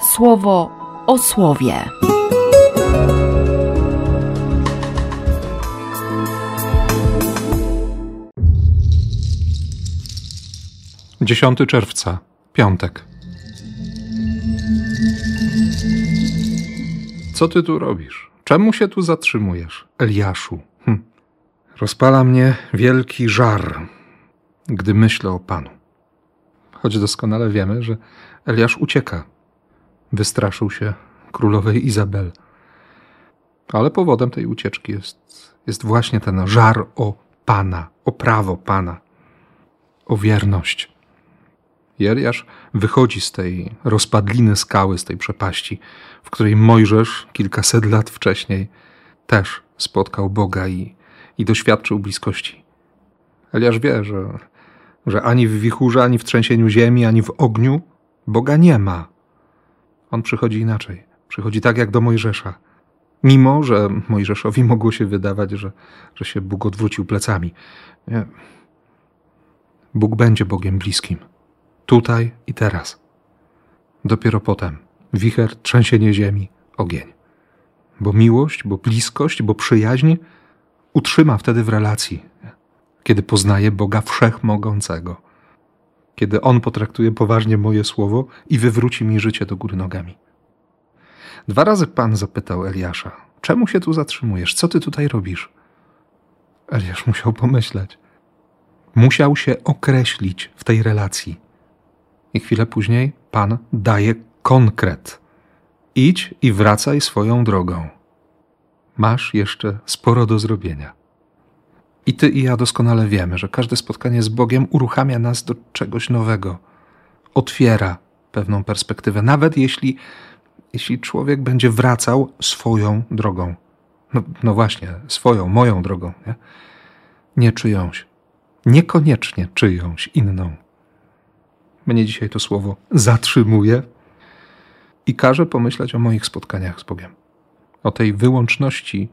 słowo o słowie. Dziesiąty czerwca, piątek. Co ty tu robisz? Czemu się tu zatrzymujesz, Eliaszu? Hm. Rozpala mnie wielki żar, gdy myślę o Panu. Choć doskonale wiemy, że Eliasz ucieka. Wystraszył się królowej Izabel. Ale powodem tej ucieczki jest, jest właśnie ten żar o Pana, o prawo Pana, o wierność. Eliasz wychodzi z tej rozpadliny skały, z tej przepaści, w której Mojżesz kilkaset lat wcześniej też spotkał Boga i, i doświadczył bliskości. Eliasz wie, że, że ani w wichurze, ani w trzęsieniu ziemi, ani w ogniu Boga nie ma. On przychodzi inaczej. Przychodzi tak jak do Mojżesza. Mimo, że Mojżeszowi mogło się wydawać, że, że się Bóg odwrócił plecami. Nie. Bóg będzie Bogiem bliskim. Tutaj i teraz. Dopiero potem wicher, trzęsienie ziemi, ogień. Bo miłość, bo bliskość, bo przyjaźń utrzyma wtedy w relacji, kiedy poznaje Boga Wszechmogącego. Kiedy On potraktuje poważnie moje słowo i wywróci mi życie do góry nogami. Dwa razy Pan zapytał Eliasza: Czemu się tu zatrzymujesz? Co ty tutaj robisz? Eliasz musiał pomyśleć. Musiał się określić w tej relacji. I chwilę później Pan daje konkret. Idź i wracaj swoją drogą. Masz jeszcze sporo do zrobienia. I ty i ja doskonale wiemy, że każde spotkanie z Bogiem uruchamia nas do czegoś nowego, otwiera pewną perspektywę, nawet jeśli, jeśli człowiek będzie wracał swoją drogą. No, no właśnie, swoją, moją drogą, nie? nie czyjąś, niekoniecznie czyjąś inną. Mnie dzisiaj to słowo zatrzymuje i każe pomyśleć o moich spotkaniach z Bogiem. O tej wyłączności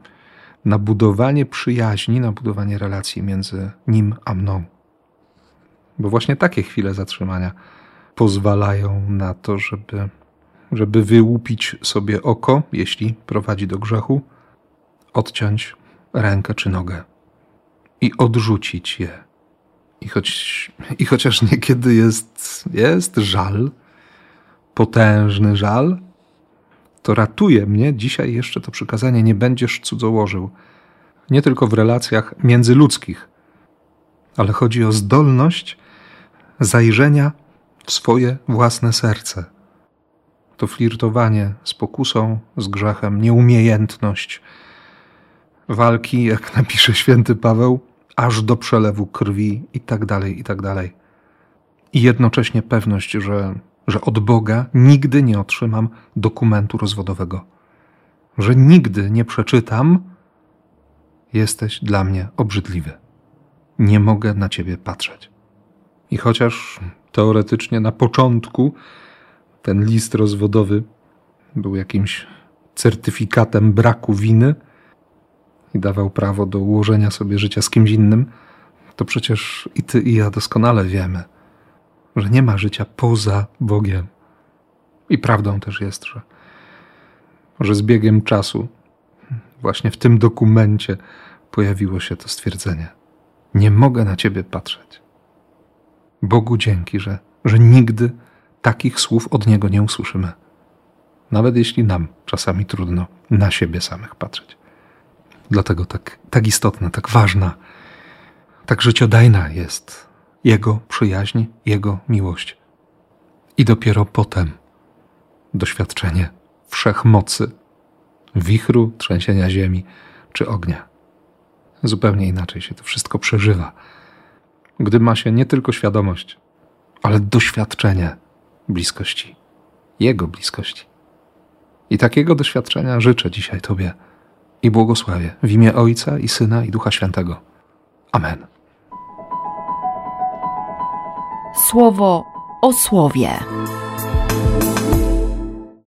na budowanie przyjaźni, na budowanie relacji między Nim a mną. Bo właśnie takie chwile zatrzymania pozwalają na to, żeby, żeby wyłupić sobie oko, jeśli prowadzi do grzechu, odciąć rękę czy nogę i odrzucić je i, choć, I chociaż niekiedy jest, jest żal, potężny żal, to ratuje mnie dzisiaj jeszcze to przykazanie: nie będziesz cudzołożył. Nie tylko w relacjach międzyludzkich, ale chodzi o zdolność zajrzenia w swoje własne serce. To flirtowanie z pokusą, z grzechem, nieumiejętność walki, jak napisze święty Paweł, aż do przelewu krwi i tak dalej, i tak dalej. I jednocześnie pewność, że, że od Boga nigdy nie otrzymam dokumentu rozwodowego, że nigdy nie przeczytam, jesteś dla mnie obrzydliwy. Nie mogę na ciebie patrzeć. I chociaż teoretycznie na początku ten list rozwodowy był jakimś certyfikatem braku winy, i dawał prawo do ułożenia sobie życia z kimś innym, to przecież i ty, i ja doskonale wiemy, że nie ma życia poza Bogiem. I prawdą też jest, że, że z biegiem czasu, właśnie w tym dokumencie, pojawiło się to stwierdzenie: Nie mogę na ciebie patrzeć. Bogu dzięki, że, że nigdy takich słów od Niego nie usłyszymy. Nawet jeśli nam czasami trudno na siebie samych patrzeć. Dlatego tak, tak istotna, tak ważna, tak życiodajna jest Jego przyjaźń, Jego miłość. I dopiero potem doświadczenie wszechmocy, wichru, trzęsienia ziemi czy ognia. Zupełnie inaczej się to wszystko przeżywa, gdy ma się nie tylko świadomość, ale doświadczenie bliskości, Jego bliskości. I takiego doświadczenia życzę dzisiaj Tobie i błogosławię w imię Ojca i Syna i Ducha Świętego. Amen. Słowo o słowie.